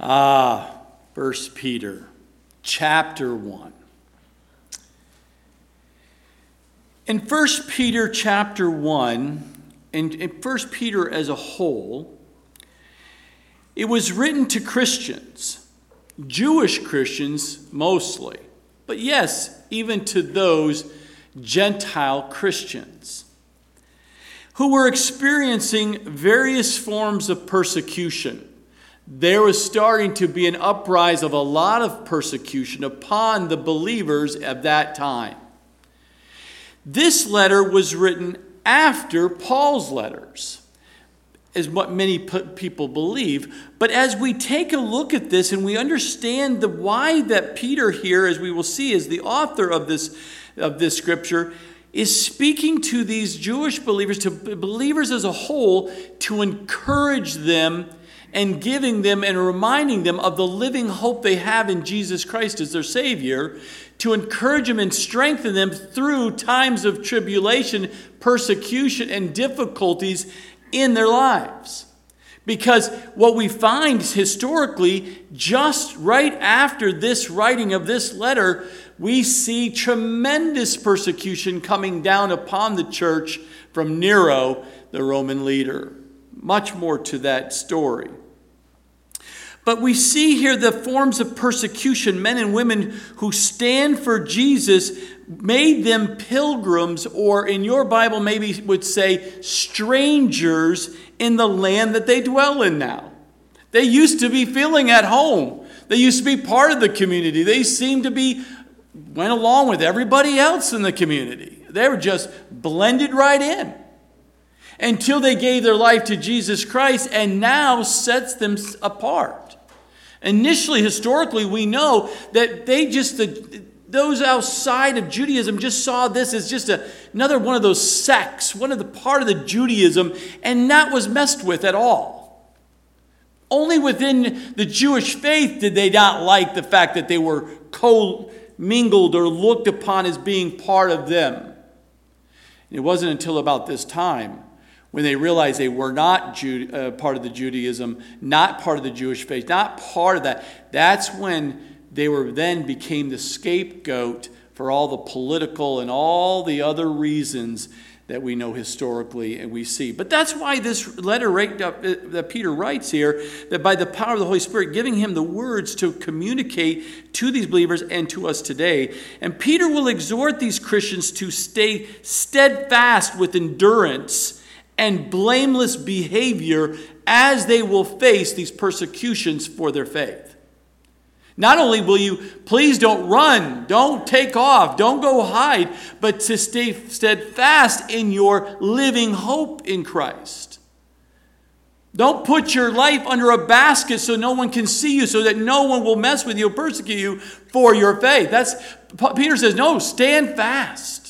Ah, First Peter, chapter 1. In First Peter chapter 1, and in First Peter as a whole, it was written to Christians, Jewish Christians mostly, but yes, even to those Gentile Christians who were experiencing various forms of persecution there was starting to be an uprise of a lot of persecution upon the believers of that time. This letter was written after Paul's letters, is what many people believe. But as we take a look at this and we understand the why that Peter here, as we will see, is the author of this, of this scripture, is speaking to these Jewish believers, to believers as a whole, to encourage them and giving them and reminding them of the living hope they have in Jesus Christ as their Savior, to encourage them and strengthen them through times of tribulation, persecution, and difficulties in their lives. Because what we find historically, just right after this writing of this letter, we see tremendous persecution coming down upon the church from Nero, the Roman leader. Much more to that story. But we see here the forms of persecution. Men and women who stand for Jesus made them pilgrims, or in your Bible, maybe would say strangers in the land that they dwell in now. They used to be feeling at home, they used to be part of the community. They seemed to be, went along with everybody else in the community. They were just blended right in until they gave their life to Jesus Christ and now sets them apart. Initially, historically, we know that they just, the, those outside of Judaism just saw this as just a, another one of those sects, one of the part of the Judaism, and that was messed with at all. Only within the Jewish faith did they not like the fact that they were co mingled or looked upon as being part of them. And It wasn't until about this time when they realized they were not Jude, uh, part of the Judaism, not part of the Jewish faith, not part of that, that's when they were then became the scapegoat for all the political and all the other reasons that we know historically and we see. But that's why this letter uh, that Peter writes here, that by the power of the Holy Spirit, giving him the words to communicate to these believers and to us today. And Peter will exhort these Christians to stay steadfast with endurance and blameless behavior as they will face these persecutions for their faith. Not only will you, please don't run, don't take off, don't go hide, but to stay steadfast in your living hope in Christ. Don't put your life under a basket so no one can see you, so that no one will mess with you or persecute you for your faith. That's Peter says, no, stand fast.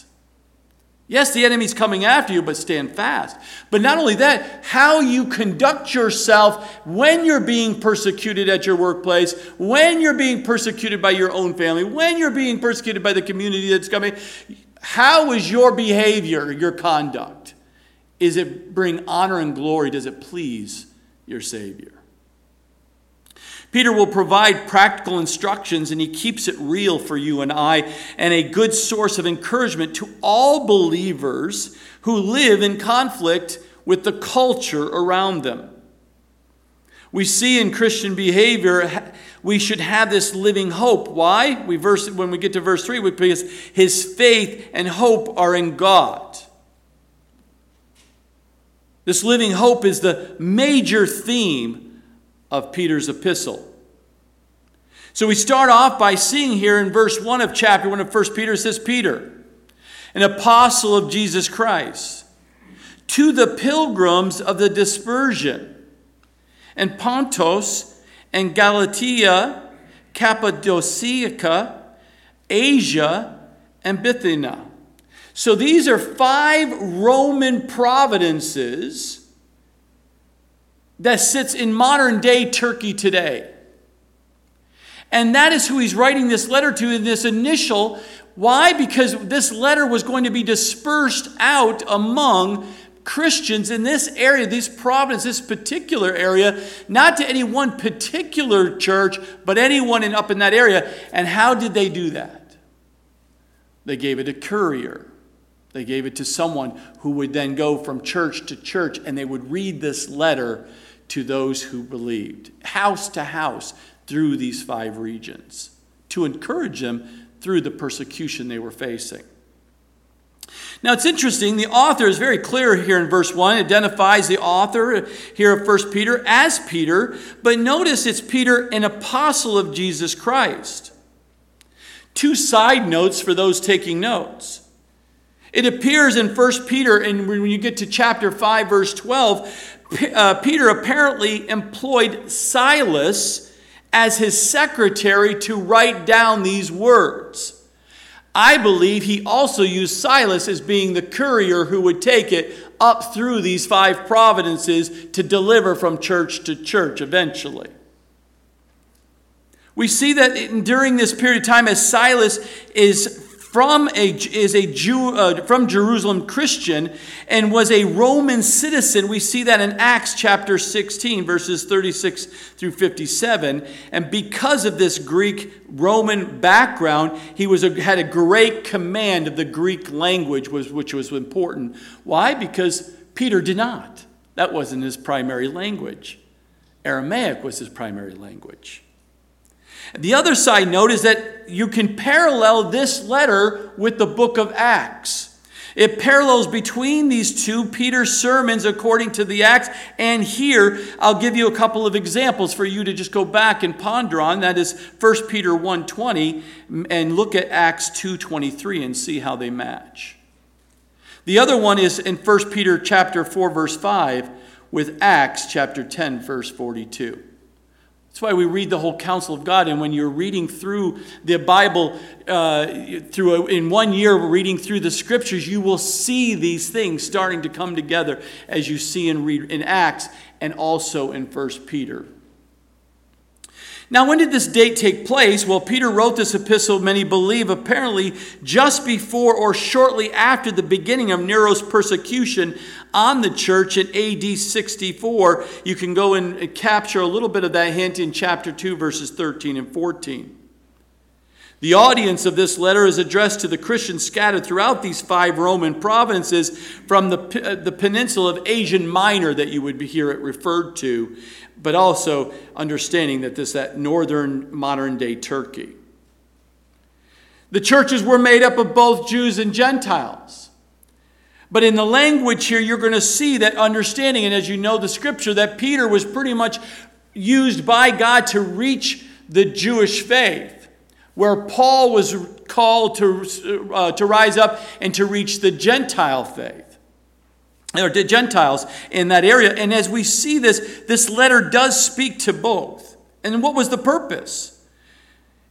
Yes, the enemy's coming after you, but stand fast. But not only that, how you conduct yourself when you're being persecuted at your workplace, when you're being persecuted by your own family, when you're being persecuted by the community that's coming, how is your behavior, your conduct? Is it bring honor and glory? Does it please your Savior? Peter will provide practical instructions and he keeps it real for you and I and a good source of encouragement to all believers who live in conflict with the culture around them. We see in Christian behavior we should have this living hope. Why? We verse when we get to verse 3 because his faith and hope are in God. This living hope is the major theme of Peter's epistle. So we start off by seeing here in verse 1 of chapter 1 of 1 Peter, says, Peter, an apostle of Jesus Christ, to the pilgrims of the dispersion, and Pontus, and Galatia, Cappadocia, Asia, and Bithynia. So these are five Roman providences that sits in modern day Turkey today. And that is who he's writing this letter to in this initial. Why? Because this letter was going to be dispersed out among Christians in this area, this province, this particular area, not to any one particular church, but anyone in, up in that area. And how did they do that? They gave it a courier. They gave it to someone who would then go from church to church and they would read this letter to those who believed, house to house through these five regions, to encourage them through the persecution they were facing. Now it's interesting, the author is very clear here in verse 1, identifies the author here of 1 Peter as Peter, but notice it's Peter, an apostle of Jesus Christ. Two side notes for those taking notes. It appears in 1 Peter, and when you get to chapter 5, verse 12, uh, Peter apparently employed Silas as his secretary to write down these words. I believe he also used Silas as being the courier who would take it up through these five providences to deliver from church to church eventually. We see that during this period of time, as Silas is from a, is a Jew, uh, from Jerusalem Christian and was a Roman citizen. We see that in Acts chapter 16, verses 36 through 57. And because of this Greek Roman background, he was a, had a great command of the Greek language, was, which was important. Why? Because Peter did not. That wasn't his primary language. Aramaic was his primary language. The other side note is that you can parallel this letter with the book of Acts. It parallels between these two Peter's sermons according to the Acts and here I'll give you a couple of examples for you to just go back and ponder on that is 1 Peter 1:20 and look at Acts 2:23 and see how they match. The other one is in 1 Peter chapter 4 verse 5 with Acts chapter 10 verse 42. That's why we read the whole counsel of God. And when you're reading through the Bible, uh, through a, in one year, reading through the scriptures, you will see these things starting to come together as you see and read in Acts and also in First Peter. Now, when did this date take place? Well, Peter wrote this epistle, many believe, apparently just before or shortly after the beginning of Nero's persecution on the church in AD 64. You can go and capture a little bit of that hint in chapter 2, verses 13 and 14. The audience of this letter is addressed to the Christians scattered throughout these five Roman provinces from the, uh, the peninsula of Asian Minor that you would hear it referred to, but also understanding that this that northern modern day Turkey. The churches were made up of both Jews and Gentiles. But in the language here, you're going to see that understanding, and as you know the scripture, that Peter was pretty much used by God to reach the Jewish faith where Paul was called to, uh, to rise up and to reach the Gentile faith, or Gentiles in that area. And as we see this, this letter does speak to both. And what was the purpose?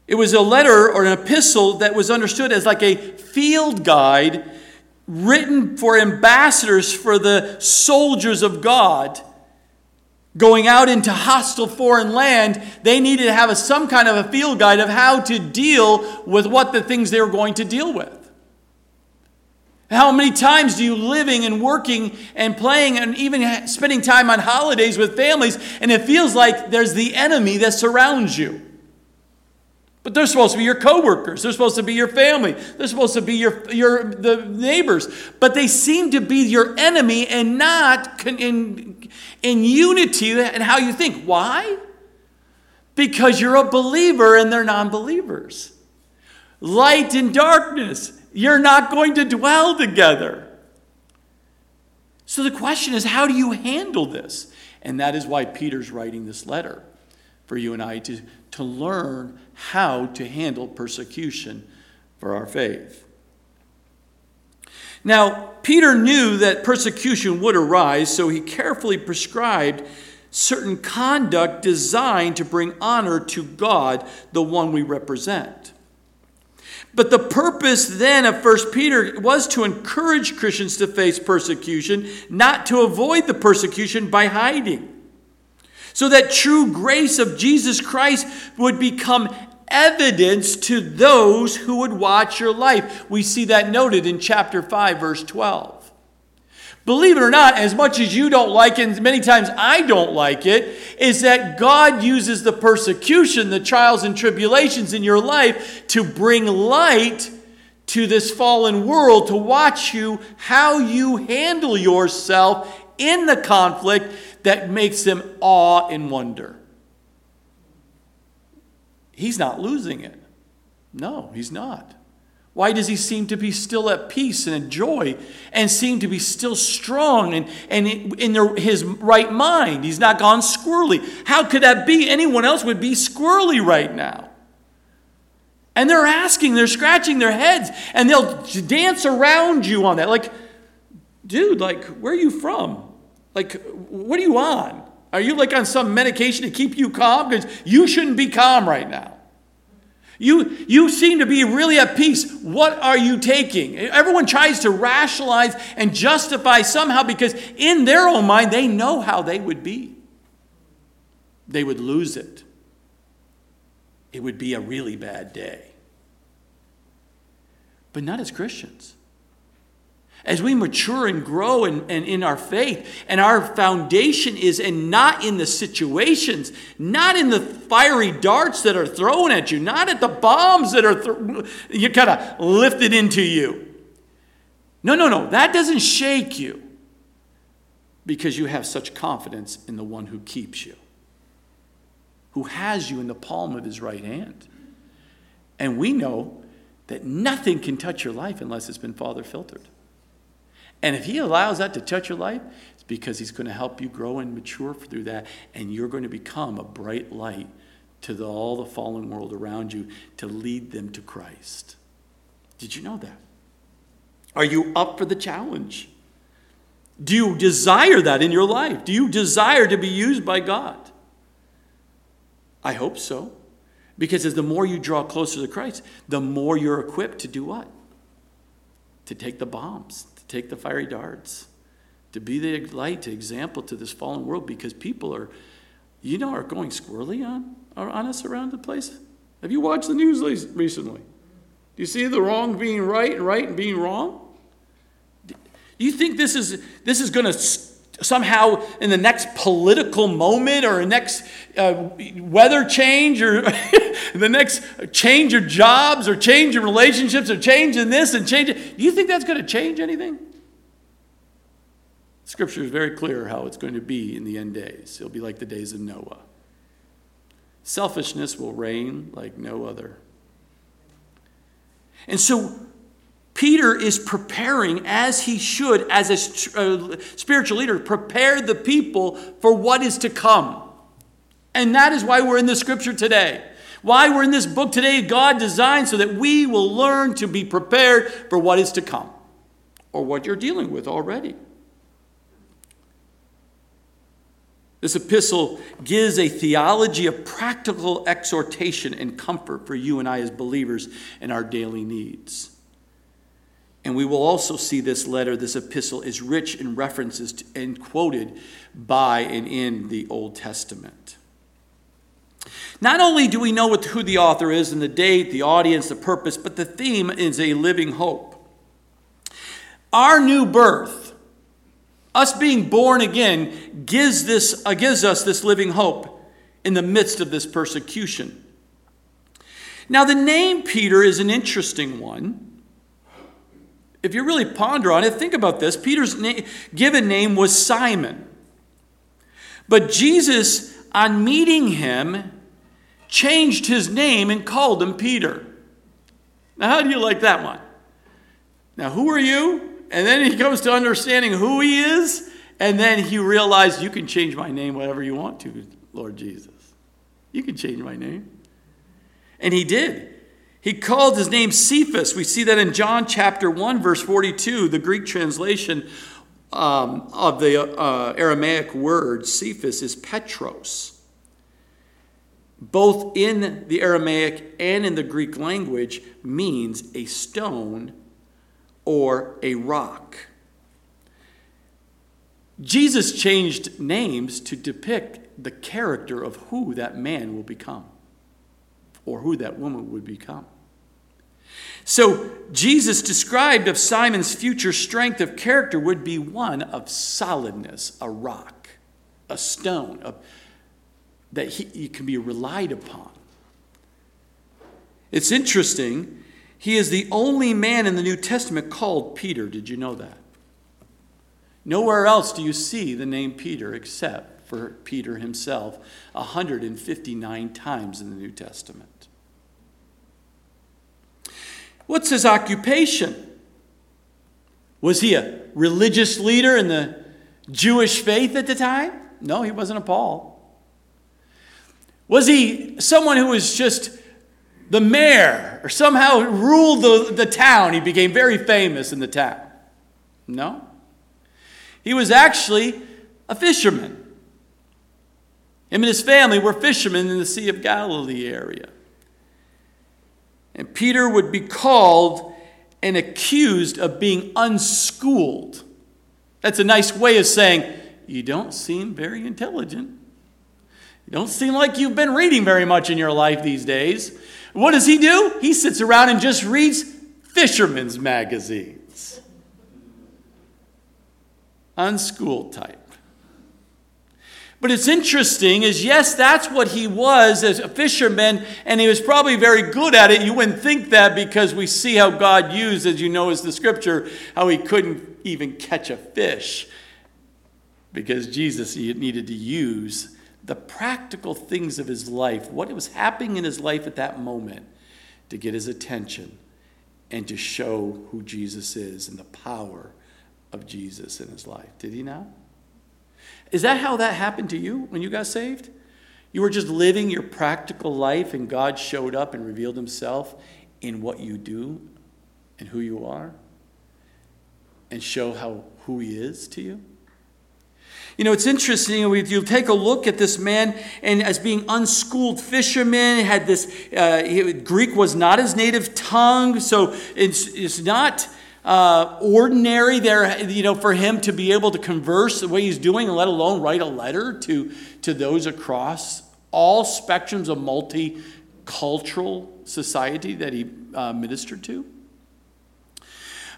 It was a letter or an epistle that was understood as like a field guide written for ambassadors for the soldiers of God going out into hostile foreign land, they needed to have a, some kind of a field guide of how to deal with what the things they were going to deal with. How many times do you living and working and playing and even spending time on holidays with families and it feels like there's the enemy that surrounds you? But they're supposed to be your coworkers. They're supposed to be your family. They're supposed to be your, your the neighbors. But they seem to be your enemy and not in, in unity and how you think. Why? Because you're a believer and they're non believers. Light and darkness, you're not going to dwell together. So the question is, how do you handle this? And that is why Peter's writing this letter for you and I to, to learn how to handle persecution for our faith. Now, Peter knew that persecution would arise, so he carefully prescribed certain conduct designed to bring honor to God, the one we represent. But the purpose then of 1 Peter was to encourage Christians to face persecution, not to avoid the persecution by hiding so that true grace of Jesus Christ would become evidence to those who would watch your life. We see that noted in chapter 5, verse 12. Believe it or not, as much as you don't like it, and many times I don't like it, is that God uses the persecution, the trials and tribulations in your life to bring light to this fallen world, to watch you, how you handle yourself in the conflict that makes them awe and wonder. He's not losing it. No, he's not. Why does he seem to be still at peace and in joy and seem to be still strong and, and in his right mind? He's not gone squirrely. How could that be? Anyone else would be squirrely right now. And they're asking, they're scratching their heads, and they'll dance around you on that. Like, dude, like, where are you from? Like, what are you on? Are you like on some medication to keep you calm? Because you shouldn't be calm right now. You, you seem to be really at peace. What are you taking? Everyone tries to rationalize and justify somehow because in their own mind, they know how they would be. They would lose it. It would be a really bad day. But not as Christians as we mature and grow in, in, in, our faith, and our foundation is and not in the situations, not in the fiery darts that are thrown at you, not at the bombs that are th- you kind of lifted into you. No, no, no, that doesn't shake you because you have such confidence in the one who keeps you, who has you in the palm of his right hand. And we know that nothing can touch your life unless it's been Father filtered. And if He allows that to touch your life, it's because He's going to help you grow and mature through that, and you're going to become a bright light to the, all the fallen world around you to lead them to Christ. Did you know that? Are you up for the challenge? Do you desire that in your life? Do you desire to be used by God? I hope so. Because as the more you draw closer to Christ, the more you're equipped to do what? To take the bombs, take the fiery darts, to be the light, to example to this fallen world because people are, you know, are going squirrely on, on us around the place. Have you watched the news recently? Do you see the wrong being right and right and being wrong? Do you think this is, this is going to somehow in the next political moment or the next uh, weather change or the next change of jobs or change of relationships or change in this and change it, do you think that's going to change anything? Scripture is very clear how it's going to be in the end days. It'll be like the days of Noah. Selfishness will reign like no other. And so Peter is preparing, as he should, as a spiritual leader, prepare the people for what is to come. And that is why we're in the scripture today. Why we're in this book today, God designed so that we will learn to be prepared for what is to come or what you're dealing with already. This epistle gives a theology of practical exhortation and comfort for you and I as believers in our daily needs. And we will also see this letter, this epistle, is rich in references to, and quoted by and in the Old Testament. Not only do we know who the author is and the date, the audience, the purpose, but the theme is a living hope. Our new birth, us being born again, gives, this, uh, gives us this living hope in the midst of this persecution. Now, the name Peter is an interesting one if you really ponder on it, think about this. Peter's na- given name was Simon. But Jesus, on meeting him, changed his name and called him Peter. Now, how do you like that one? Now, who are you? And then he comes to understanding who he is, and then he realized you can change my name whatever you want to, Lord Jesus. You can change my name. And he did. He called his name Cephas. We see that in John chapter 1, verse 42, the Greek translation um, of the uh, Aramaic word Cephas is Petros. Both in the Aramaic and in the Greek language means a stone or a rock. Jesus changed names to depict the character of who that man will become or who that woman would become. So, Jesus described of Simon's future strength of character would be one of solidness, a rock, a stone, a, that he, he can be relied upon. It's interesting. He is the only man in the New Testament called Peter. Did you know that? Nowhere else do you see the name Peter except for Peter himself 159 times in the New Testament. What's his occupation? Was he a religious leader in the Jewish faith at the time? No, he wasn't a Paul. Was he someone who was just the mayor or somehow ruled the, the town? He became very famous in the town. No. He was actually a fisherman. Him and his family were fishermen in the Sea of Galilee area. And Peter would be called and accused of being unschooled. That's a nice way of saying, you don't seem very intelligent. You don't seem like you've been reading very much in your life these days. What does he do? He sits around and just reads fishermen's magazines. Unschooled type. But it's interesting is yes, that's what he was as a fisherman, and he was probably very good at it. You wouldn't think that because we see how God used, as you know, as the scripture, how he couldn't even catch a fish because Jesus needed to use the practical things of his life, what was happening in his life at that moment, to get his attention and to show who Jesus is and the power of Jesus in his life. Did he not? Is that how that happened to you when you got saved? You were just living your practical life, and God showed up and revealed himself in what you do and who you are, and show how who he is to you? You know, it's interesting. You take a look at this man, and as being unschooled fisherman, had this uh, Greek was not his native tongue, so it's, it's not uh, ordinary there, you know, for him to be able to converse the way he's doing, let alone write a letter to, to those across all spectrums of multicultural society that he uh, ministered to.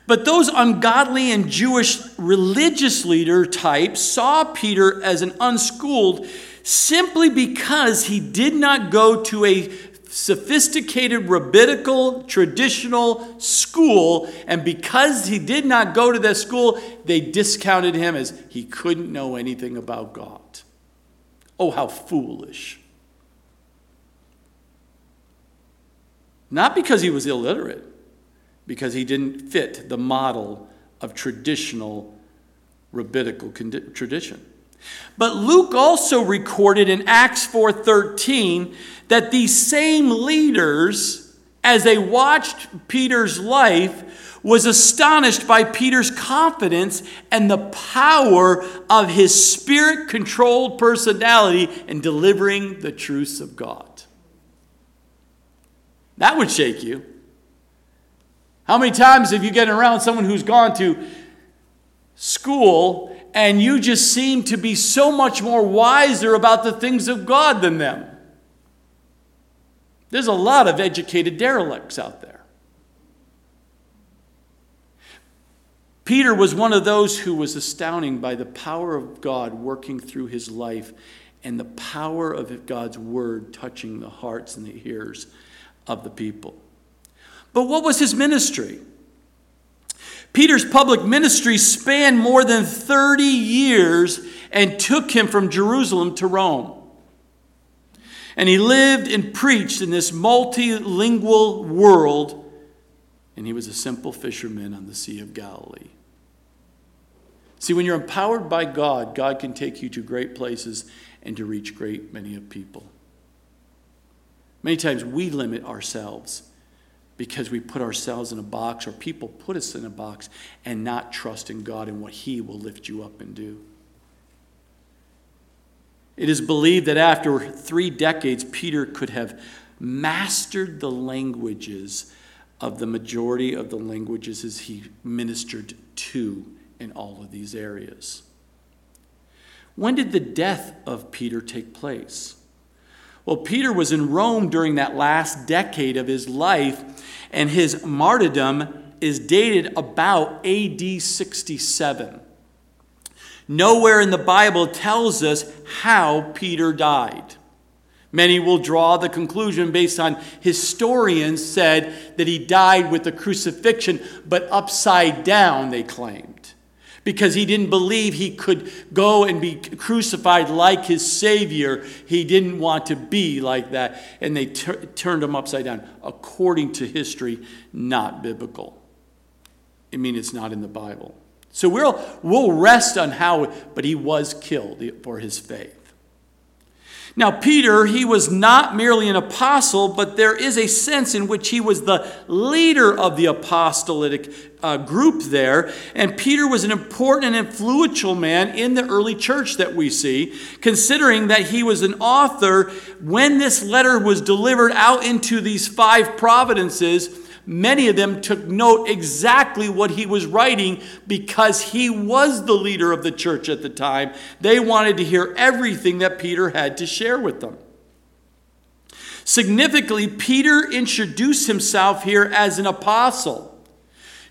But those ungodly and Jewish religious leader types saw Peter as an unschooled simply because he did not go to a sophisticated rabbinical traditional school, and because he did not go to that school, they discounted him as he couldn't know anything about God. Oh, how foolish. Not because he was illiterate, because he didn't fit the model of traditional rabbinical tradition. But Luke also recorded in Acts 4:13 that these same leaders as they watched Peter's life was astonished by Peter's confidence and the power of his spirit-controlled personality in delivering the truths of God. That would shake you. How many times have you gotten around someone who's gone to school and you just seem to be so much more wiser about the things of God than them. There's a lot of educated derelicts out there. Peter was one of those who was astounding by the power of God working through his life and the power of God's word touching the hearts and the ears of the people. But what was his ministry? Peter's public ministry spanned more than 30 years and took him from Jerusalem to Rome. And he lived and preached in this multilingual world, and he was a simple fisherman on the Sea of Galilee. See, when you're empowered by God, God can take you to great places and to reach great many of people. Many times we limit ourselves because we put ourselves in a box or people put us in a box and not trust in God and what He will lift you up and do. It is believed that after three decades, Peter could have mastered the languages of the majority of the languages as he ministered to in all of these areas. When did the death of Peter take place? Well, Peter was in Rome during that last decade of his life, and his martyrdom is dated about AD 67. Nowhere in the Bible tells us how Peter died. Many will draw the conclusion based on historians said that he died with the crucifixion, but upside down, they claimed. Because he didn't believe he could go and be crucified like his Savior. He didn't want to be like that. And they tur- turned him upside down, according to history, not biblical. I mean, it's not in the Bible. So we'll, we'll rest on how, but he was killed for his faith. Now, Peter, he was not merely an apostle, but there is a sense in which he was the leader of the apostolic uh, group there. And Peter was an important and influential man in the early church that we see, considering that he was an author when this letter was delivered out into these five providences Many of them took note exactly what he was writing because he was the leader of the church at the time. They wanted to hear everything that Peter had to share with them. Significantly, Peter introduced himself here as an apostle.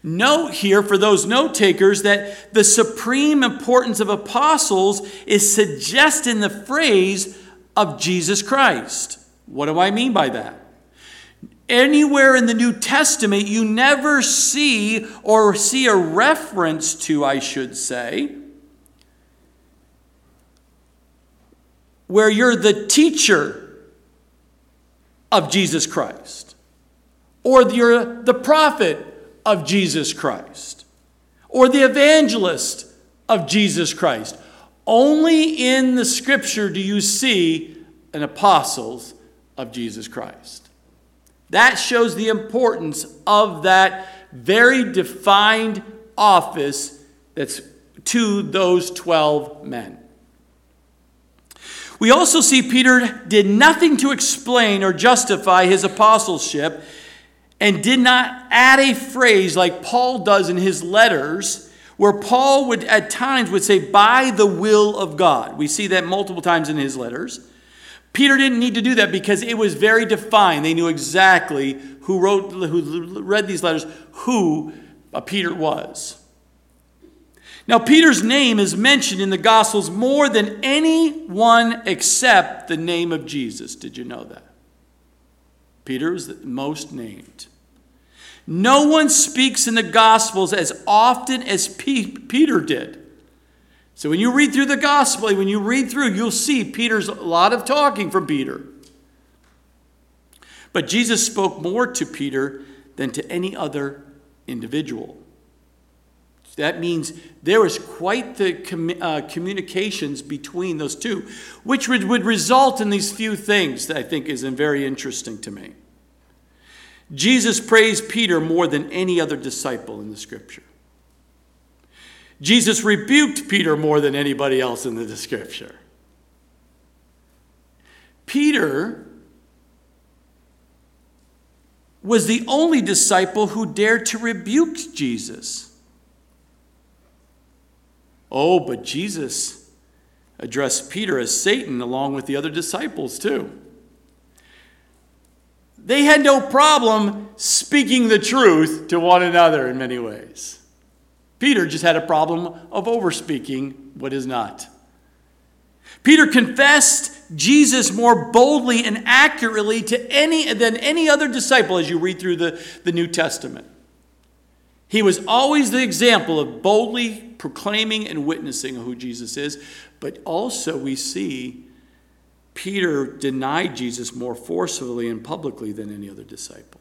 Note here for those note takers that the supreme importance of apostles is suggested in the phrase of Jesus Christ. What do I mean by that? Anywhere in the New Testament, you never see or see a reference to, I should say, where you're the teacher of Jesus Christ, or you're the prophet of Jesus Christ, or the evangelist of Jesus Christ. Only in the scripture do you see an apostles of Jesus Christ. That shows the importance of that very defined office that's to those 12 men. We also see Peter did nothing to explain or justify his apostleship and did not add a phrase like Paul does in his letters where Paul would at times would say by the will of God. We see that multiple times in his letters. Peter didn't need to do that because it was very defined. They knew exactly who wrote, who read these letters, who Peter was. Now, Peter's name is mentioned in the Gospels more than anyone except the name of Jesus. Did you know that? Peter is the most named. No one speaks in the Gospels as often as Peter did. So when you read through the gospel, when you read through, you'll see Peter's a lot of talking from Peter. But Jesus spoke more to Peter than to any other individual. That means there was quite the com- uh, communications between those two, which would, would result in these few things that I think is very interesting to me. Jesus praised Peter more than any other disciple in the scripture. Jesus rebuked Peter more than anybody else in the scripture. Peter was the only disciple who dared to rebuke Jesus. Oh, but Jesus addressed Peter as Satan along with the other disciples, too. They had no problem speaking the truth to one another in many ways. Peter just had a problem of overspeaking what is not. Peter confessed Jesus more boldly and accurately to any than any other disciple as you read through the, the New Testament. He was always the example of boldly proclaiming and witnessing who Jesus is, but also we see Peter denied Jesus more forcefully and publicly than any other disciple.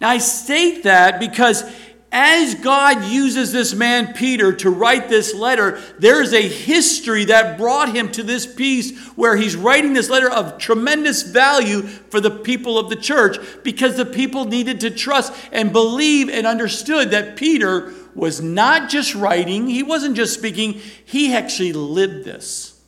Now, I state that because as God uses this man Peter to write this letter, there's a history that brought him to this piece where he's writing this letter of tremendous value for the people of the church because the people needed to trust and believe and understood that Peter was not just writing, he wasn't just speaking, he actually lived this.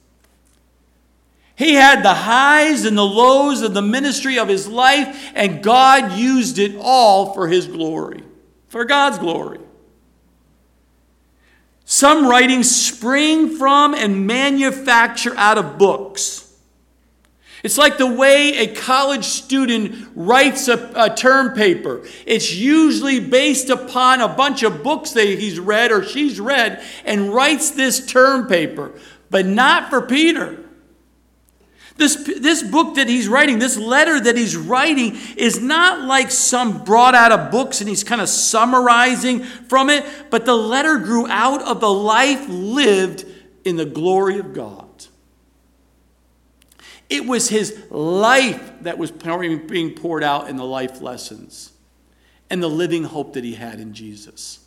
He had the highs and the lows of the ministry of his life, and God used it all for his glory for God's glory. Some writings spring from and manufacture out of books. It's like the way a college student writes a, a, term paper. It's usually based upon a bunch of books that he's read or she's read and writes this term paper, but not for Peter. This, this book that he's writing, this letter that he's writing, is not like some brought out of books and he's kind of summarizing from it, but the letter grew out of the life lived in the glory of God. It was his life that was being poured out in the life lessons and the living hope that he had in Jesus.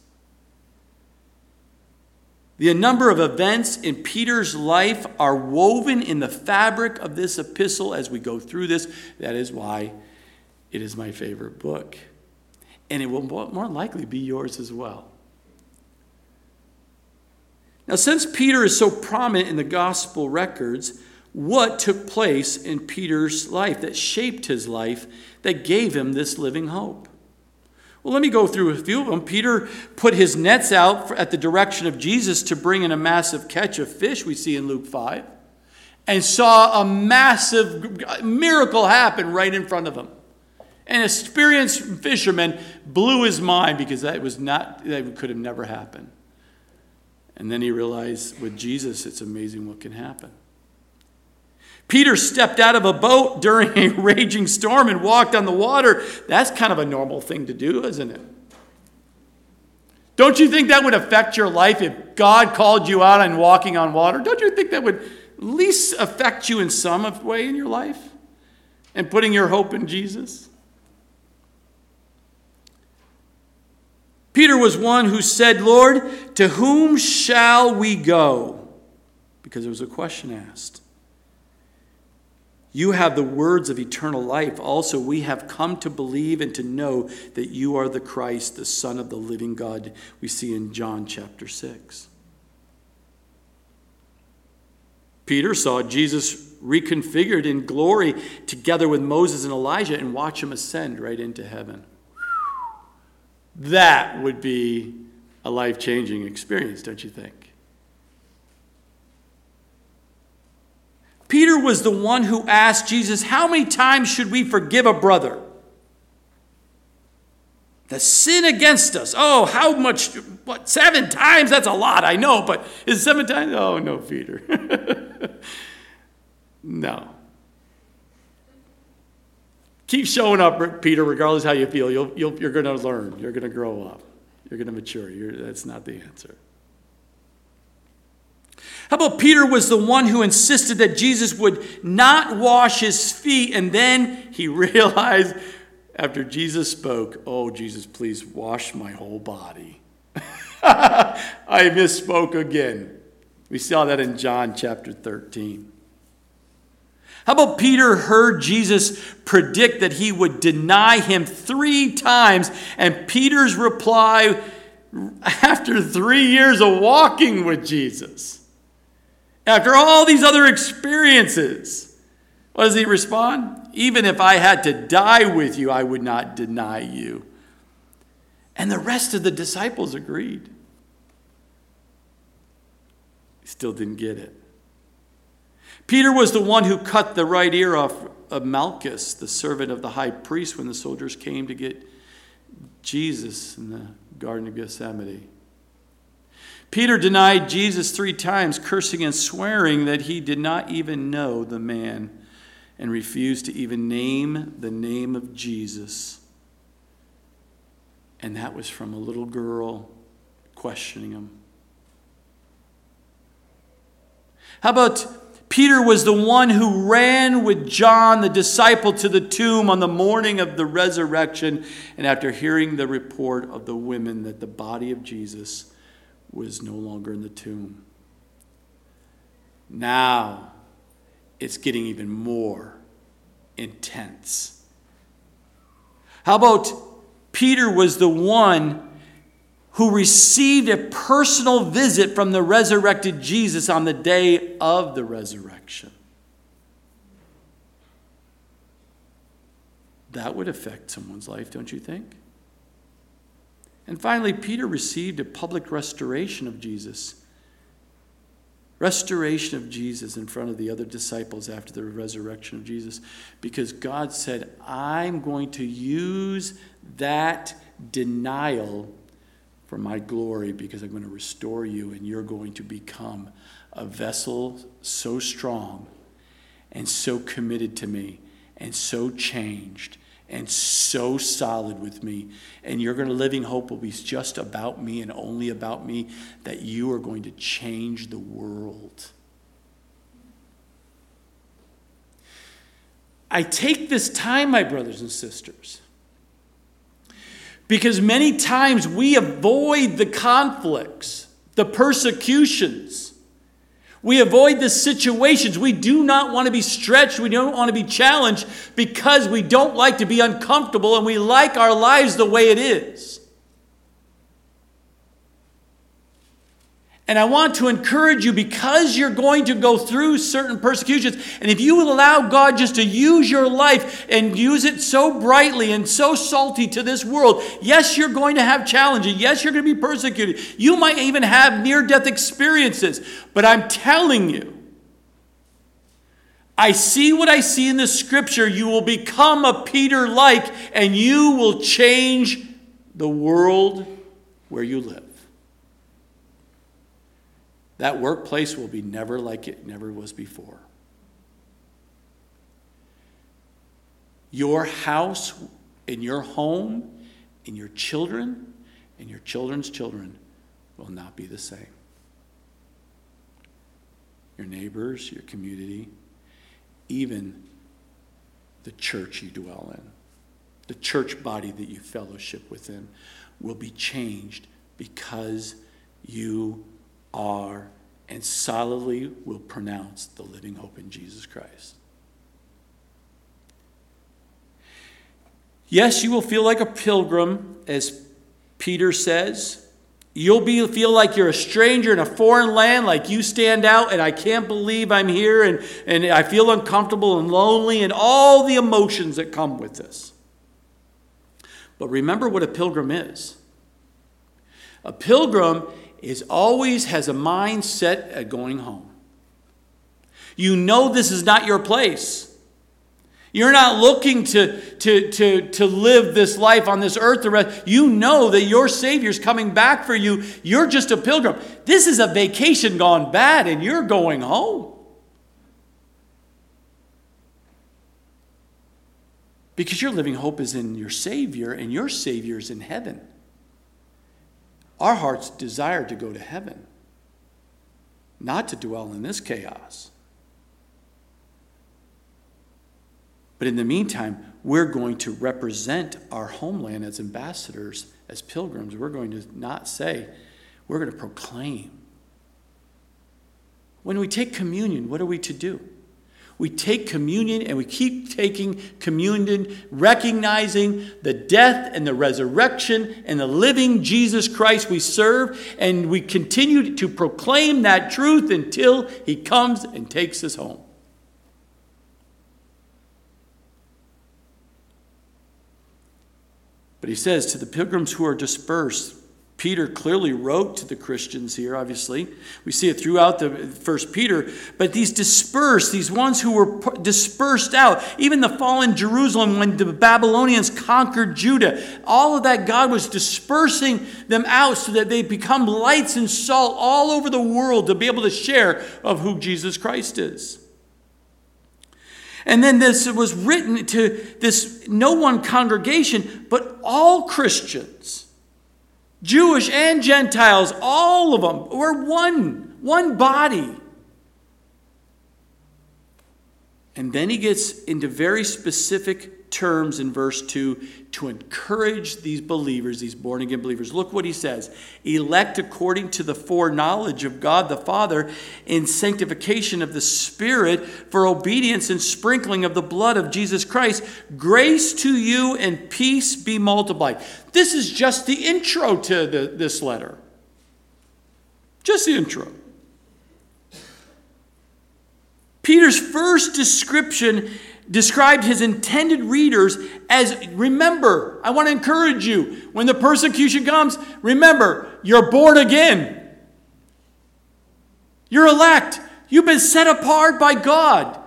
The number of events in Peter's life are woven in the fabric of this epistle as we go through this. That is why it is my favorite book. And it will more likely be yours as well. Now, since Peter is so prominent in the gospel records, what took place in Peter's life that shaped his life, that gave him this living hope? Well, let me go through a few of them. Peter put his nets out at the direction of Jesus to bring in a massive catch of fish, we see in Luke 5, and saw a massive miracle happen right in front of him. An experienced fisherman blew his mind because that was not that could have never happened. And then he realized with Jesus, it's amazing what can happen. Peter stepped out of a boat during a raging storm and walked on the water. That's kind of a normal thing to do, isn't it? Don't you think that would affect your life if God called you out on walking on water? Don't you think that would at least affect you in some way in your life? And putting your hope in Jesus? Peter was one who said, Lord, to whom shall we go? Because there was a question asked. You have the words of eternal life. Also, we have come to believe and to know that you are the Christ, the Son of the living God, we see in John chapter 6. Peter saw Jesus reconfigured in glory together with Moses and Elijah and watch him ascend right into heaven. That would be a life changing experience, don't you think? Peter was the one who asked Jesus, How many times should we forgive a brother? The sin against us. Oh, how much? What, seven times? That's a lot, I know, but is seven times? Oh, no, Peter. no. Keep showing up, Peter, regardless how you feel. You'll, you'll, you're going to learn. You're going to grow up. You're going to mature. You're, that's not the answer. How about Peter was the one who insisted that Jesus would not wash his feet, and then he realized after Jesus spoke, Oh, Jesus, please wash my whole body. I misspoke again. We saw that in John chapter 13. How about Peter heard Jesus predict that he would deny him three times, and Peter's reply after three years of walking with Jesus? After all these other experiences, what does he respond? Even if I had to die with you, I would not deny you. And the rest of the disciples agreed. Still didn't get it. Peter was the one who cut the right ear off of Malchus, the servant of the high priest, when the soldiers came to get Jesus in the Garden of Gethsemane. Peter denied Jesus three times, cursing and swearing that he did not even know the man and refused to even name the name of Jesus. And that was from a little girl questioning him. How about Peter was the one who ran with John, the disciple, to the tomb on the morning of the resurrection, and after hearing the report of the women that the body of Jesus was no longer in the tomb. Now it's getting even more intense. How about Peter was the one who received a personal visit from the resurrected Jesus on the day of the resurrection? That would affect someone's life, don't you think? And finally, Peter received a public restoration of Jesus. restoration of Jesus in front of the other disciples after the resurrection of Jesus because God said, I'm going to use that denial for my glory because I'm going to restore you and you're going to become a vessel so strong and so committed to me and so changed and so solid with me. And your going to living hope will be just about me and only about me, that you are going to change the world. I take this time, my brothers and sisters, because many times we avoid the conflicts, the persecutions we avoid the situations. We do not want to be stretched. We don't want to be challenged because we don't like to be uncomfortable and we like our lives the way it is. And I want to encourage you because you're going to go through certain persecutions. And if you will allow God just to use your life and use it so brightly and so salty to this world, yes, you're going to have challenges. Yes, you're going to be persecuted. You might even have near death experiences. But I'm telling you, I see what I see in the scripture. You will become a Peter like, and you will change the world where you live. That workplace will be never like it never was before. Your house, in your home, in your children, and your children's children will not be the same. Your neighbors, your community, even the church you dwell in, the church body that you fellowship within, will be changed because you are and solidly will pronounce the living hope in Jesus Christ. Yes, you will feel like a pilgrim, as Peter says. You'll be, feel like you're a stranger in a foreign land, like you stand out, and I can't believe I'm here, and, and I feel uncomfortable and lonely, and all the emotions that come with this. But remember what a pilgrim is a pilgrim is always has a mind set at going home. You know this is not your place. You're not looking to, to, to, to live this life on this earth. The rest. You know that your Savior's coming back for you. You're just a pilgrim. This is a vacation gone bad, and you're going home. Because your living hope is in your Savior, and your Savior is in heaven. Our hearts desire to go to heaven, not to dwell in this chaos. But in the meantime, we're going to represent our homeland as ambassadors, as pilgrims. We're going to not say, we're going to proclaim. When we take communion, what are we to do? We take communion and we keep taking communion, recognizing the death and the resurrection and the living Jesus Christ we serve, and we continue to proclaim that truth until he comes and takes us home. But he says to the pilgrims who are dispersed, Peter clearly wrote to the Christians here, obviously. We see it throughout the first Peter. But these dispersed, these ones who were dispersed out, even the fallen Jerusalem when the Babylonians conquered Judah, all of that God was dispersing them out so that they become lights and salt all over the world to be able to share of who Jesus Christ is. And then this was written to this no one congregation, but all Christians. Jewish and Gentiles, all of them. We're one, one body. And then he gets into very specific terms in verse 2 to encourage these believers, these born again believers. Look what he says elect according to the foreknowledge of God the Father in sanctification of the Spirit for obedience and sprinkling of the blood of Jesus Christ. Grace to you and peace be multiplied. This is just the intro to the, this letter. Just the intro. Peter's first description described his intended readers as remember, I want to encourage you, when the persecution comes, remember, you're born again. You're elect. You've been set apart by God.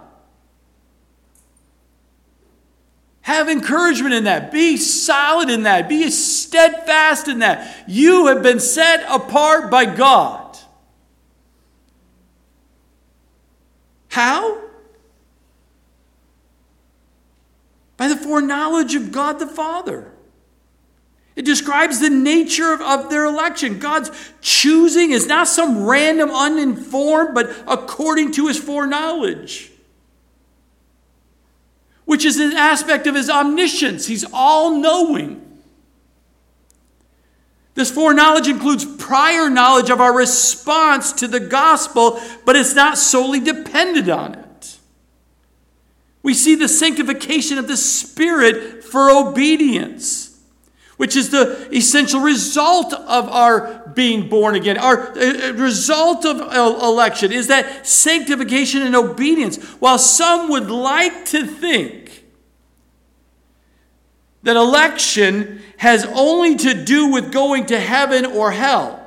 Have encouragement in that. Be solid in that. Be steadfast in that. You have been set apart by God. How? By the foreknowledge of God the Father. It describes the nature of, their election. God's choosing is not some random, uninformed, but according to his foreknowledge, which is an aspect of his omniscience. He's all knowing. This foreknowledge includes prior knowledge of our response to the gospel, but it's not solely dependent on it. We see the sanctification of the Spirit for obedience which is the essential result of our being born again. Our uh, uh, result of election is that sanctification and obedience. While some would like to think that election has only to do with going to heaven or hell,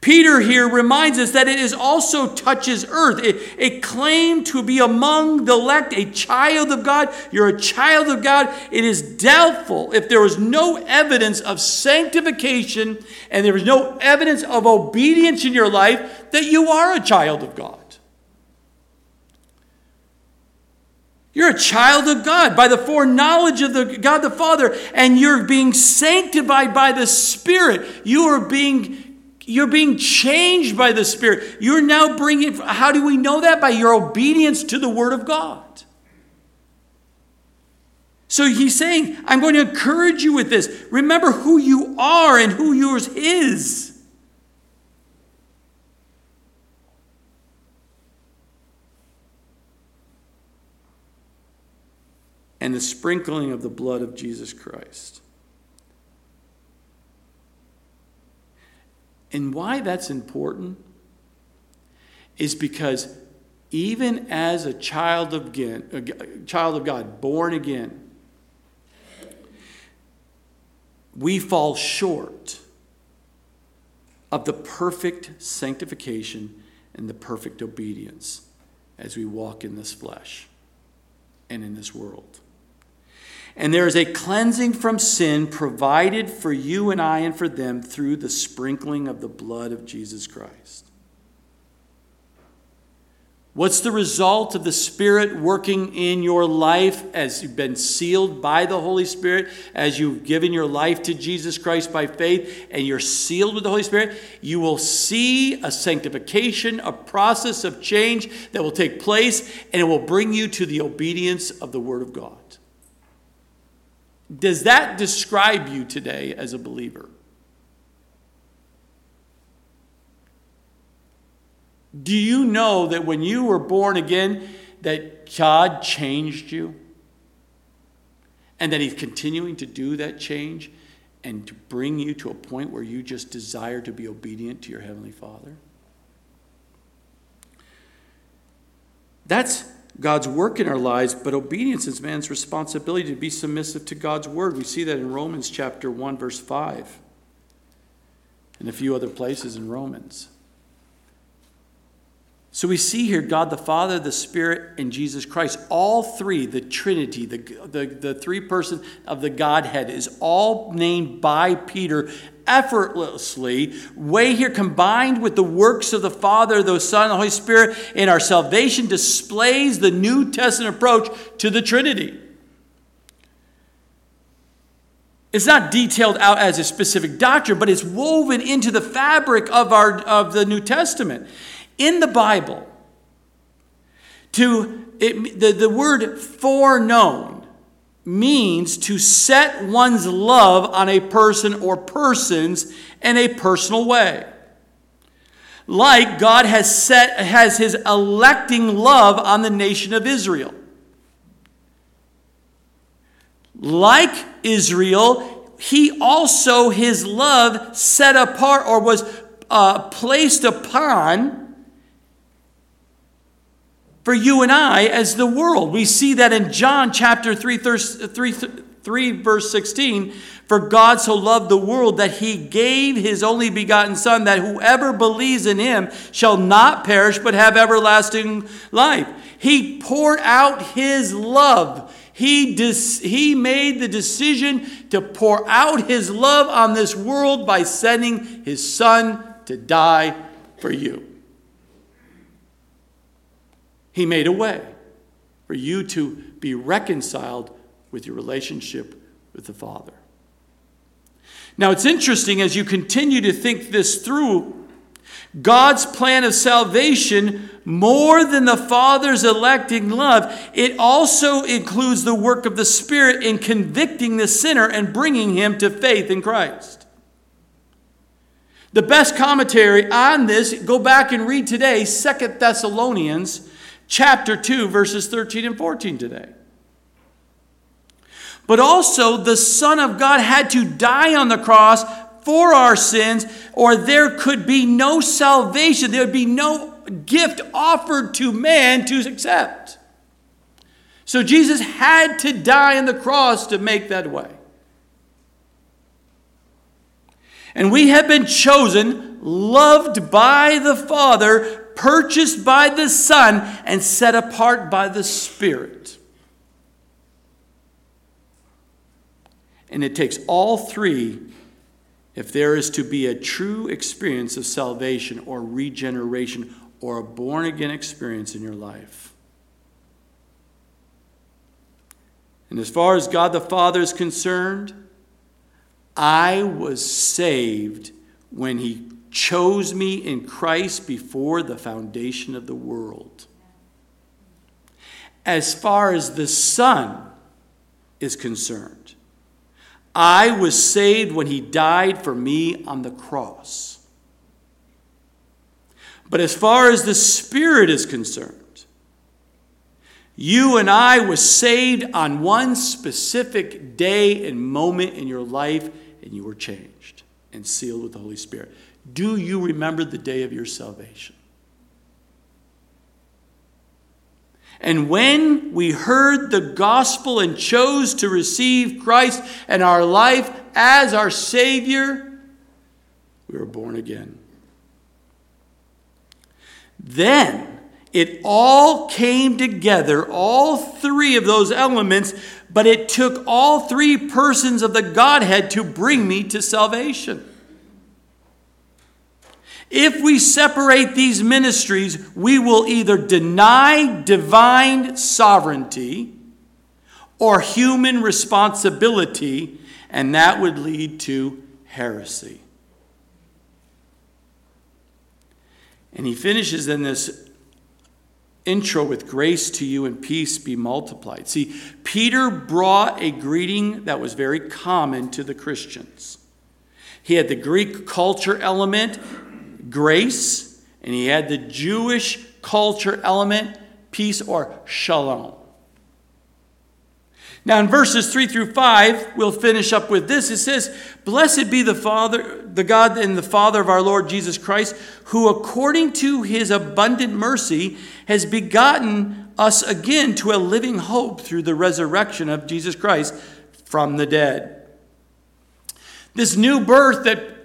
Peter here reminds us that it is also touches earth. A, a, claim to be among the elect, a child of God. You're a child of God. It is doubtful if there was no evidence of sanctification and there was no evidence of obedience in your life that you are a child of God. You're a child of God by the foreknowledge of the God the Father, and you're being sanctified by the Spirit. You are being you're being changed by the Spirit. You're now bringing, how do we know that? By your obedience to the Word of God. So he's saying, I'm going to encourage you with this. Remember who you are and who yours is. And the sprinkling of the blood of Jesus Christ. And why that's important is because even as a child of, again, child of God, born again, we fall short of the perfect sanctification and the perfect obedience as we walk in this flesh and in this world. And there is a cleansing from sin provided for you and I and for them through the sprinkling of the blood of Jesus Christ. What's the result of the Spirit working in your life as you've been sealed by the Holy Spirit, as you've given your life to Jesus Christ by faith, and you're sealed with the Holy Spirit? You will see a sanctification, a process of change that will take place, and it will bring you to the obedience of the Word of God. Does that describe you today as a believer? Do you know that when you were born again that God changed you? And that he's continuing to do that change and to bring you to a point where you just desire to be obedient to your heavenly Father? That's God's work in our lives, but obedience is man's responsibility to be submissive to God's word. We see that in Romans chapter 1 verse 5 and a few other places in Romans. So we see here God the Father, the Spirit, and Jesus Christ. All three, the Trinity, the, the, the three persons of the Godhead, is all named by Peter effortlessly. Way here combined with the works of the Father, the Son, and the Holy Spirit in our salvation displays the New Testament approach to the Trinity. It's not detailed out as a specific doctrine, but it's woven into the fabric of, our, of the New Testament in the Bible, to it, the, the word foreknown means to set one's love on a person or persons in a personal way. Like God has set has his electing love on the nation of Israel. Like Israel, he also his love set apart or was uh, placed upon for you and I as the world. We see that in John chapter 3, 3, 3, verse 16, for God so loved the world that he gave his only begotten Son, that whoever believes in him shall not perish but have everlasting life. He poured out his love. He, dis- he made the decision to pour out his love on this world by sending his Son to die for you. He made a way for you to be reconciled with your relationship with the Father. Now, it's interesting as you continue to think this through. God's plan of salvation, more than the Father's electing love, it also includes the work of the Spirit in convicting the sinner and bringing him to faith in Christ. The best commentary on this, go back and read today, Second Thessalonians chapter 2, verses 13 and 14 today. But also, the Son of God had to die on the cross for our sins, or there could be no salvation. There would be no gift offered to man to accept. So Jesus had to die on the cross to make that way. And we have been chosen, loved by the Father, purchased by the Son, and set apart by the Spirit. And it takes all three if there is to be a true experience of salvation or regeneration or a born again experience in your life. And as far as God the Father is concerned, I was saved when He chose me in Christ before the foundation of the world. As far as the Son is concerned, I was saved when He died for me on the cross. But as far as the Spirit is concerned, you and I was saved on one specific day and moment in your life, and you were changed and sealed with the Holy Spirit. Do you remember the day of your salvation? And when we heard the gospel and chose to receive Christ and our life as our Savior, we were born again. Then it all came together, all three of those elements, but it took all three persons of the Godhead to bring me to salvation. If we separate these ministries, we will either deny divine sovereignty or human responsibility, and that would lead to heresy. And he finishes in this intro with grace to you and peace be multiplied. See, Peter brought a greeting that was very common to the Christians. He had the Greek culture element grace, and he had the Jewish culture element, peace or shalom. Now, in verses 3 through 5, we'll finish up with this. It says, Blessed be the Father, the God and the Father of our Lord Jesus Christ, who according to his abundant mercy has begotten us again to a living hope through the resurrection of Jesus Christ from the dead. This new birth that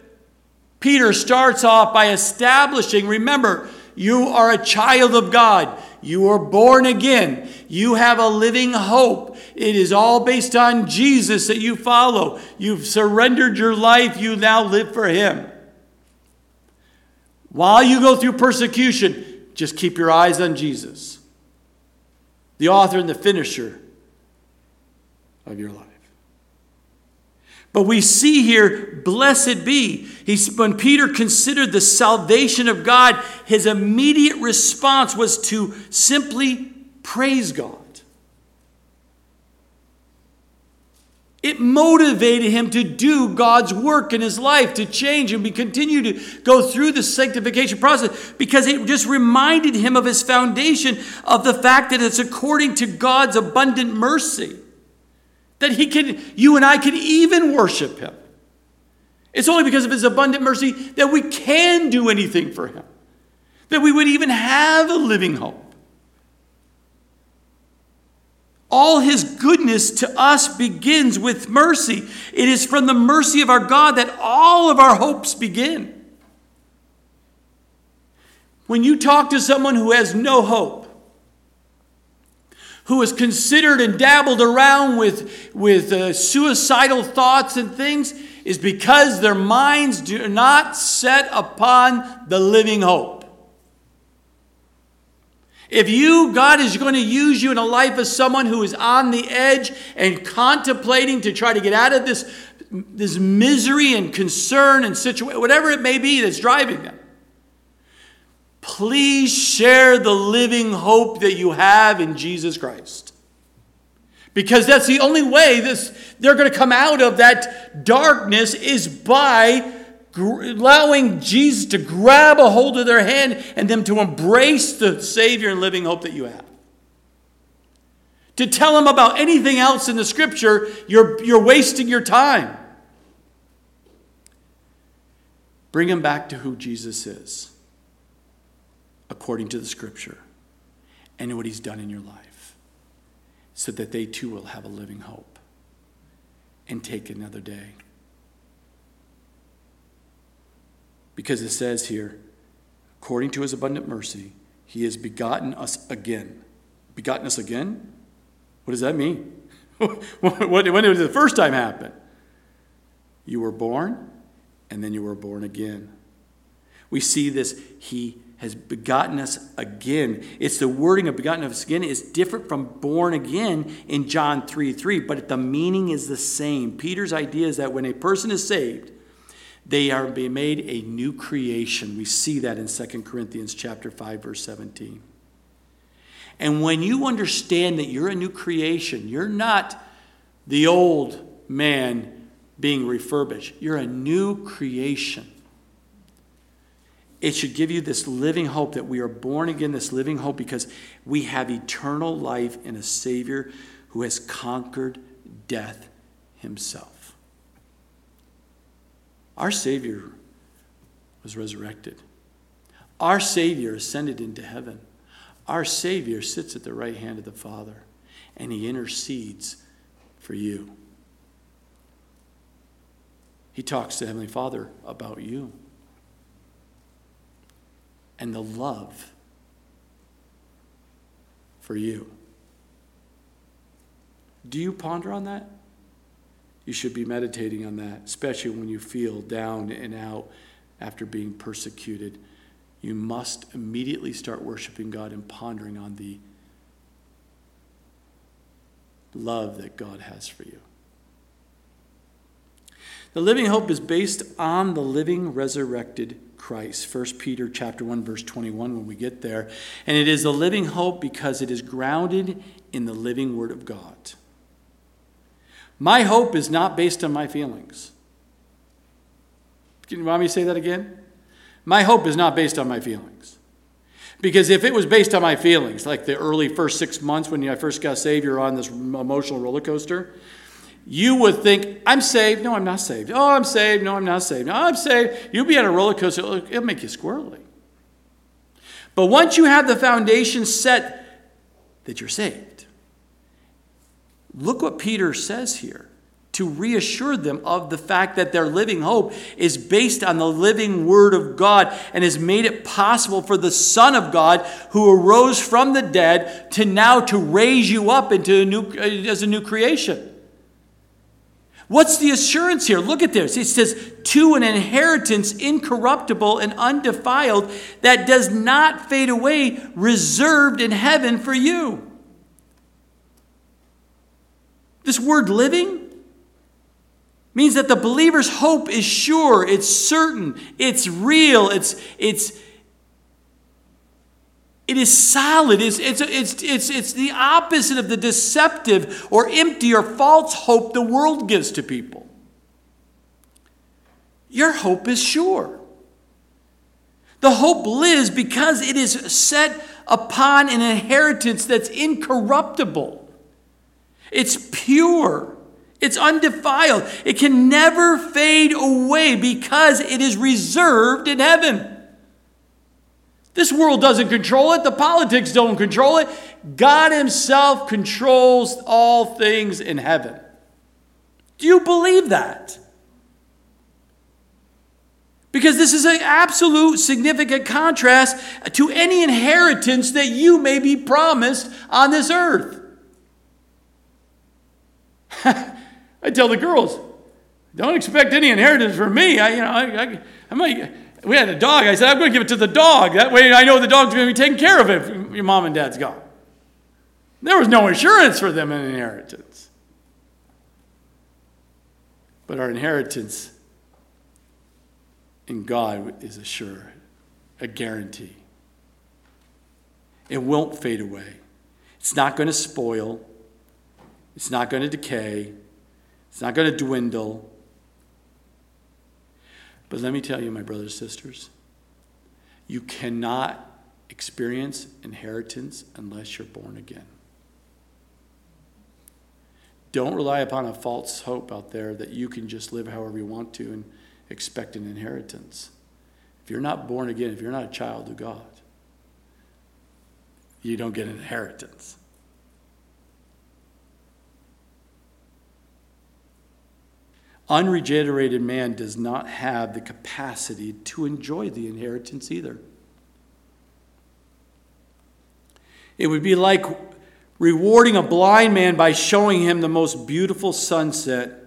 Peter starts off by establishing remember, you are a child of God. You are born again. You have a living hope. It is all based on Jesus that you follow. You've surrendered your life. You now live for Him. While you go through persecution, just keep your eyes on Jesus, the author and the finisher of your life. But we see here, blessed be. When Peter considered the salvation of God, his immediate response was to simply praise God. It motivated him to do God's work in his life, to change and be continue to go through the sanctification process because it just reminded him of his foundation of the fact that it's according to God's abundant mercy that he can you and I can even worship him. It's only because of his abundant mercy that we can do anything for him. That we would even have a living hope. All his goodness to us begins with mercy. It is from the mercy of our God that all of our hopes begin. When you talk to someone who has no hope, who has considered and dabbled around with, with uh, suicidal thoughts and things, is because their minds do not set upon the living hope. If you, God is going to use you in a life of someone who is on the edge and contemplating to try to get out of this, this misery and concern and situation, whatever it may be that's driving them, please share the living hope that you have in Jesus Christ. Because that's the only way this, they're going to come out of that darkness is by allowing Jesus to grab a hold of their hand and them to embrace the Savior and living hope that you have. To tell them about anything else in the scripture, you're, you're wasting your time. Bring them back to who Jesus is, according to the scripture, and what he's done in your life, so that they too will have a living hope and take another day. Because it says here, according to his abundant mercy, he has begotten us again. Begotten us again? What does that mean? when did the first time happen? You were born, and then you were born again. We see this, he has begotten us again. It's the wording of begotten of us again is different from born again in John 3 3, but the meaning is the same. Peter's idea is that when a person is saved, they are being made a new creation. We see that in 2 Corinthians chapter 5 verse 17. And when you understand that you're a new creation, you're not the old man being refurbished. You're a new creation. It should give you this living hope that we are born again, this living hope, because we have eternal life in a Savior who has conquered death himself. Our Savior was resurrected. Our Savior ascended into heaven. Our Savior sits at the right hand of the Father, and He intercedes for you. He talks to Heavenly Father about you and the love for you. Do you ponder on that? You should be meditating on that, especially when you feel down and out after being persecuted. You must immediately start worshiping God and pondering on the love that God has for you. The living hope is based on the living resurrected Christ. 1 Peter chapter 1 verse 21 when we get there. And it is the living hope because it is grounded in the living word of God. My hope is not based on my feelings. Can you want me to say that again? My hope is not based on my feelings. Because if it was based on my feelings, like the early first six months when I first got saved, you're on this emotional roller coaster, you would think, I'm saved. No, I'm not saved. Oh, I'm saved. No, I'm not saved. No, I'm saved. You'll be on a roller coaster. It'll make you squirrely. But once you have the foundation set that you're saved, Look what Peter says here to reassure them of the fact that their living hope is based on the living Word of God and has made it possible for the Son of God who arose from the dead to now to raise you up into a new, uh, as a new creation. What's the assurance here? Look at this. It says, to an inheritance incorruptible and undefiled that does not fade away, reserved in heaven for you. This word living means that the believer's hope is sure, it's certain, it's real, it's, it's, it is solid. It's, it's, it's, it's, it's the opposite of the deceptive or empty or false hope the world gives to people. Your hope is sure. The hope lives because it is set upon an inheritance that's incorruptible. It's pure. It's undefiled. It can never fade away because it is reserved in heaven. This world doesn't control it, the politics don't control it. God Himself controls all things in heaven. Do you believe that? Because this is an absolute significant contrast to any inheritance that you may be promised on this earth. I tell the girls, don't expect any inheritance from me. I, you know, I, I, I might. We had a dog. I said, I'm going to give it to the dog. That way I know the dog's going to be taken care of if your mom and dad's gone. There was no insurance for them in inheritance. But our inheritance in God is a sure, a guarantee. It won't fade away. It's not going to spoil. It's not going to decay. It's not going to dwindle. But let me tell you, my brothers and sisters, you cannot experience inheritance unless you're born again. Don't rely upon a false hope out there that you can just live however you want to and expect an inheritance. If you're not born again, if you're not a child of God, you don't get an inheritance. Unregenerated man does not have the capacity to enjoy the inheritance either. It would be like rewarding a blind man by showing him the most beautiful sunset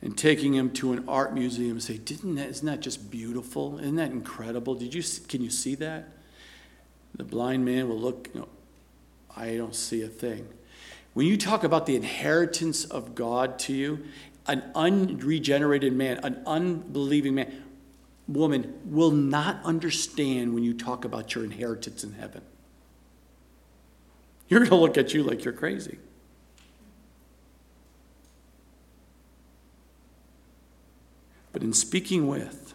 and taking him to an art museum and say, Didn't that, isn't that just beautiful? Isn't that incredible? Did you, can you see that? The blind man will look, you know, I don't see a thing. When you talk about the inheritance of God to you, an unregenerated man, an unbelieving man, woman will not understand when you talk about your inheritance in heaven. You're going to look at you like you're crazy. But in speaking with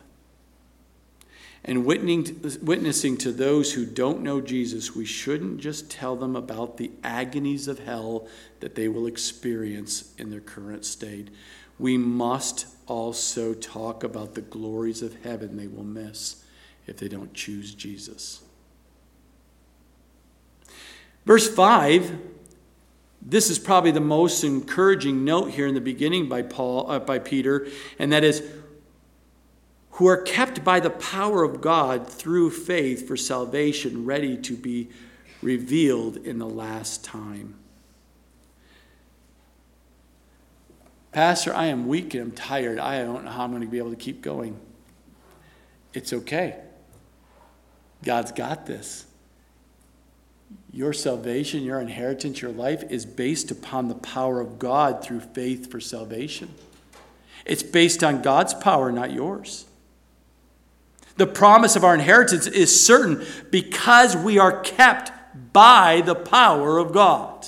and witnessing to those who don't know Jesus, we shouldn't just tell them about the agonies of hell that they will experience in their current state we must also talk about the glories of heaven they will miss if they don't choose Jesus. Verse 5, this is probably the most encouraging note here in the beginning by Paul uh, by Peter, and that is who are kept by the power of God through faith for salvation, ready to be revealed in the last time. Pastor, I am weak and I'm tired. I don't know how I'm going to be able to keep going. It's okay. God's got this. Your salvation, your inheritance, your life is based upon the power of God through faith for salvation. It's based on God's power, not yours. The promise of our inheritance is certain because we are kept by the power of God.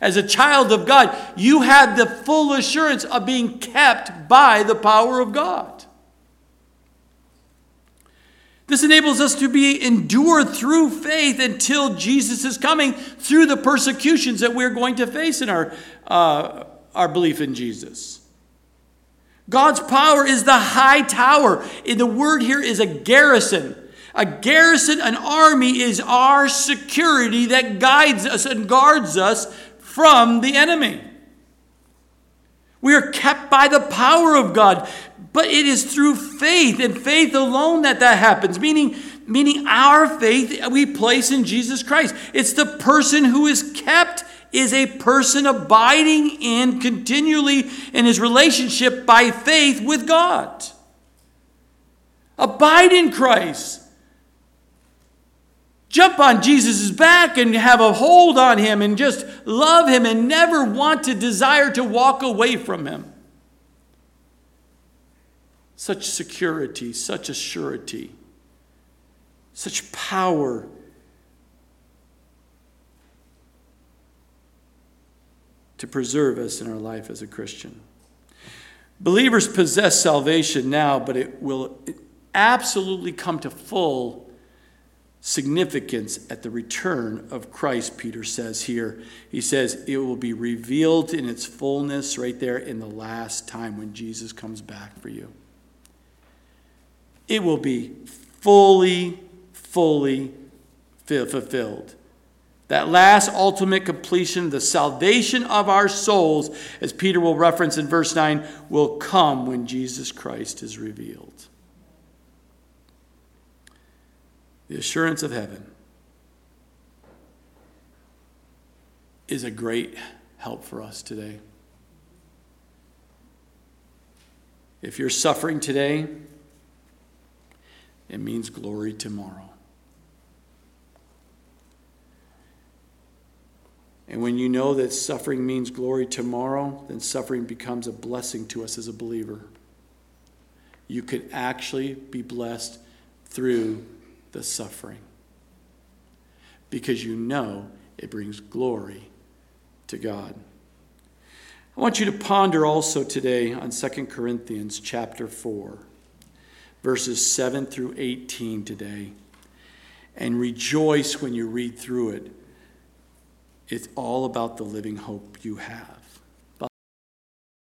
As a child of God, you have the full assurance of being kept by the power of God. This enables us to be endured through faith until Jesus is coming through the persecutions that we're going to face in our, uh, our belief in Jesus. God's power is the high tower. In the word here is a garrison. A garrison, an army, is our security that guides us and guards us from the enemy. We are kept by the power of God, but it is through faith and faith alone that that happens, meaning, meaning our faith we place in Jesus Christ. It's the person who is kept is a person abiding in continually in his relationship by faith with God. Abide in Christ jump on Jesus' back and have a hold on him and just love him and never want to desire to walk away from him. Such security, such a surety, such power. To preserve us in our life as a Christian. Believers possess salvation now, but it will absolutely come to full significance at the return of Christ, Peter says here. He says it will be revealed in its fullness right there in the last time when Jesus comes back for you. It will be fully, fully fulfilled. That last ultimate completion, the salvation of our souls, as Peter will reference in verse 9, will come when Jesus Christ is revealed. The assurance of heaven is a great help for us today. If you're suffering today, it means glory tomorrow. And when you know that suffering means glory tomorrow, then suffering becomes a blessing to us as a believer. You could actually be blessed through the suffering because you know it brings glory to God. I want you to ponder also today on 2 Corinthians chapter 4, verses 7 through 18 today, and rejoice when you read through it it's all about the living hope you have.